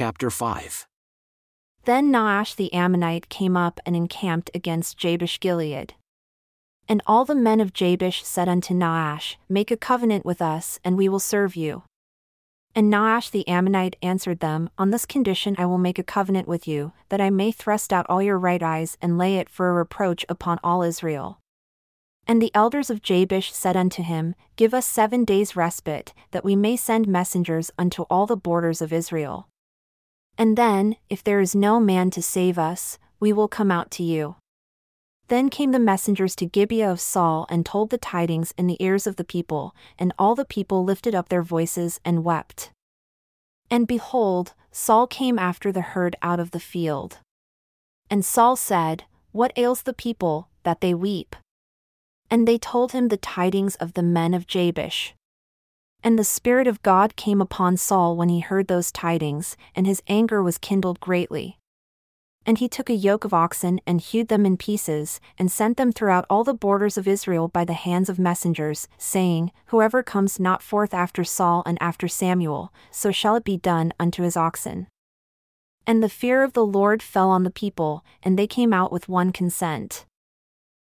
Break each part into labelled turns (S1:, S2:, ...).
S1: chapter 5.
S2: Then Nahash the Ammonite came up and encamped against Jabesh Gilead. And all the men of Jabesh said unto Nahash, Make a covenant with us, and we will serve you. And Nahash the Ammonite answered them, On this condition I will make a covenant with you, that I may thrust out all your right eyes and lay it for a reproach upon all Israel. And the elders of Jabesh said unto him, Give us seven days' respite, that we may send messengers unto all the borders of Israel. And then, if there is no man to save us, we will come out to you. Then came the messengers to Gibeah of Saul and told the tidings in the ears of the people, and all the people lifted up their voices and wept. And behold, Saul came after the herd out of the field. And Saul said, What ails the people, that they weep? And they told him the tidings of the men of Jabesh. And the Spirit of God came upon Saul when he heard those tidings, and his anger was kindled greatly. And he took a yoke of oxen and hewed them in pieces, and sent them throughout all the borders of Israel by the hands of messengers, saying, Whoever comes not forth after Saul and after Samuel, so shall it be done unto his oxen. And the fear of the Lord fell on the people, and they came out with one consent.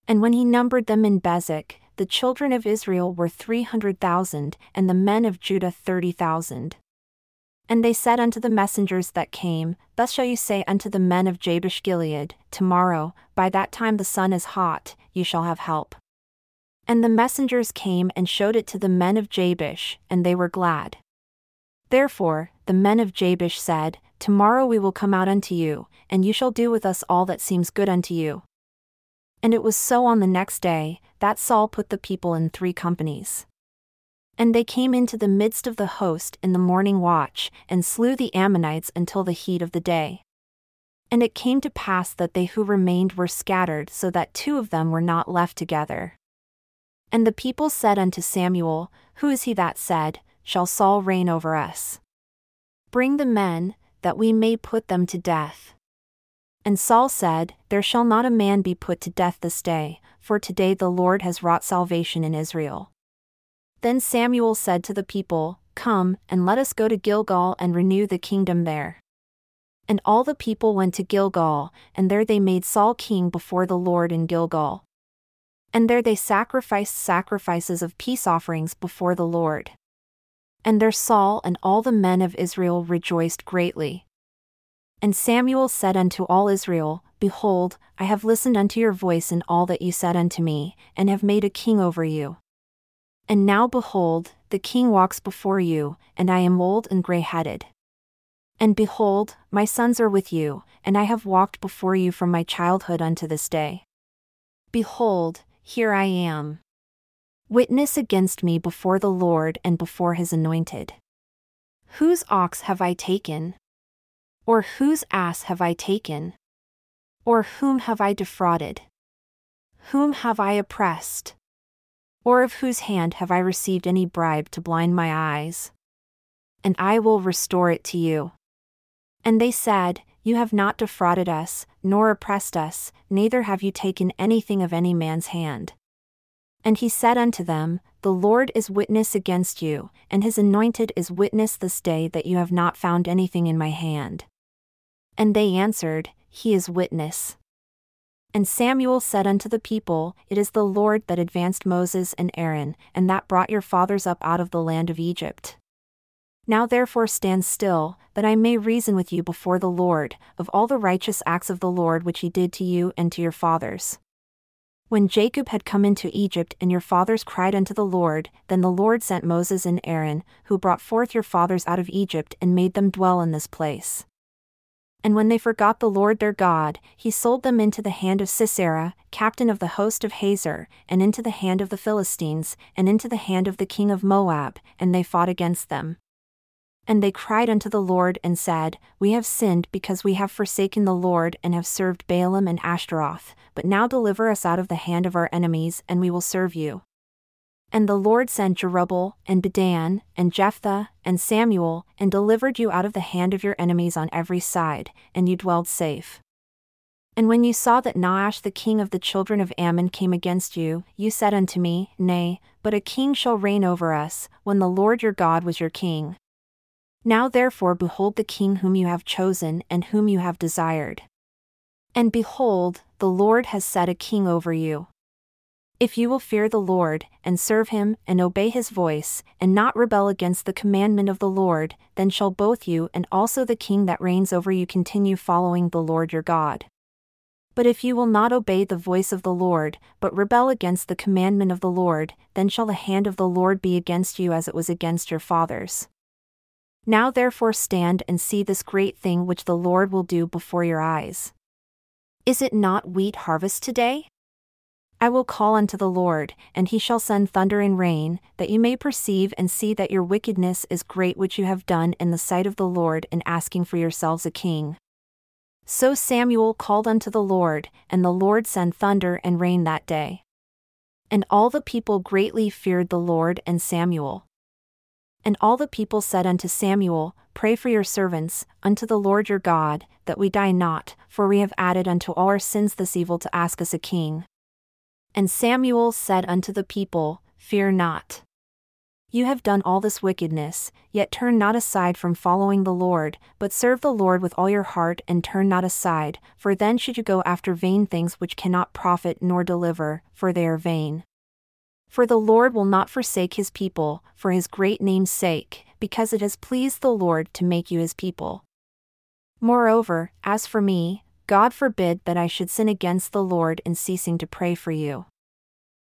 S2: And when he numbered them in Bezek, the children of Israel were three hundred thousand, and the men of Judah thirty thousand. And they said unto the messengers that came, Thus shall you say unto the men of Jabesh Gilead, Tomorrow, by that time the sun is hot, you shall have help. And the messengers came and showed it to the men of Jabesh, and they were glad. Therefore, the men of Jabesh said, Tomorrow we will come out unto you, and you shall do with us all that seems good unto you. And it was so on the next day, that Saul put the people in three companies. And they came into the midst of the host in the morning watch, and slew the Ammonites until the heat of the day. And it came to pass that they who remained were scattered, so that two of them were not left together. And the people said unto Samuel, Who is he that said, Shall Saul reign over us? Bring the men, that we may put them to death. And Saul said, There shall not a man be put to death this day, for today the Lord has wrought salvation in Israel. Then Samuel said to the people, Come, and let us go to Gilgal and renew the kingdom there. And all the people went to Gilgal, and there they made Saul king before the Lord in Gilgal. And there they sacrificed sacrifices of peace offerings before the Lord. And there Saul and all the men of Israel rejoiced greatly. And Samuel said unto all Israel, Behold, I have listened unto your voice in all that you said unto me, and have made a king over you. And now behold, the king walks before you, and I am old and grey headed. And behold, my sons are with you, and I have walked before you from my childhood unto this day. Behold, here I am. Witness against me before the Lord and before his anointed. Whose ox have I taken? Or whose ass have I taken? Or whom have I defrauded? Whom have I oppressed? Or of whose hand have I received any bribe to blind my eyes? And I will restore it to you. And they said, You have not defrauded us, nor oppressed us, neither have you taken anything of any man's hand. And he said unto them, The Lord is witness against you, and his anointed is witness this day that you have not found anything in my hand. And they answered, He is witness. And Samuel said unto the people, It is the Lord that advanced Moses and Aaron, and that brought your fathers up out of the land of Egypt. Now therefore stand still, that I may reason with you before the Lord, of all the righteous acts of the Lord which he did to you and to your fathers. When Jacob had come into Egypt and your fathers cried unto the Lord, then the Lord sent Moses and Aaron, who brought forth your fathers out of Egypt and made them dwell in this place. And when they forgot the Lord their God, he sold them into the hand of Sisera, captain of the host of Hazor, and into the hand of the Philistines, and into the hand of the king of Moab, and they fought against them. And they cried unto the Lord and said, We have sinned because we have forsaken the Lord and have served Baalim and Ashtaroth, but now deliver us out of the hand of our enemies, and we will serve you. And the Lord sent Jerubbaal, and Bedan, and Jephthah, and Samuel, and delivered you out of the hand of your enemies on every side, and you dwelled safe. And when you saw that Nahash the king of the children of Ammon came against you, you said unto me, Nay, but a king shall reign over us, when the Lord your God was your king. Now therefore behold the king whom you have chosen and whom you have desired. And behold, the Lord has set a king over you. If you will fear the Lord, and serve him, and obey his voice, and not rebel against the commandment of the Lord, then shall both you and also the king that reigns over you continue following the Lord your God. But if you will not obey the voice of the Lord, but rebel against the commandment of the Lord, then shall the hand of the Lord be against you as it was against your fathers. Now therefore stand and see this great thing which the Lord will do before your eyes. Is it not wheat harvest today? I will call unto the Lord, and he shall send thunder and rain, that you may perceive and see that your wickedness is great which you have done in the sight of the Lord in asking for yourselves a king. So Samuel called unto the Lord, and the Lord sent thunder and rain that day. And all the people greatly feared the Lord and Samuel. And all the people said unto Samuel, Pray for your servants, unto the Lord your God, that we die not, for we have added unto all our sins this evil to ask us a king. And Samuel said unto the people, Fear not. You have done all this wickedness, yet turn not aside from following the Lord, but serve the Lord with all your heart and turn not aside, for then should you go after vain things which cannot profit nor deliver, for they are vain. For the Lord will not forsake his people, for his great name's sake, because it has pleased the Lord to make you his people. Moreover, as for me, God forbid that I should sin against the Lord in ceasing to pray for you.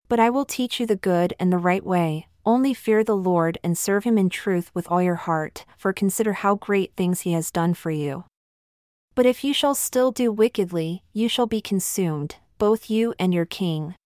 S2: But I will teach you the good and the right way, only fear the Lord and serve him in truth with all your heart, for consider how great things he has done for you. But if you shall still do wickedly, you shall be consumed, both you and your king.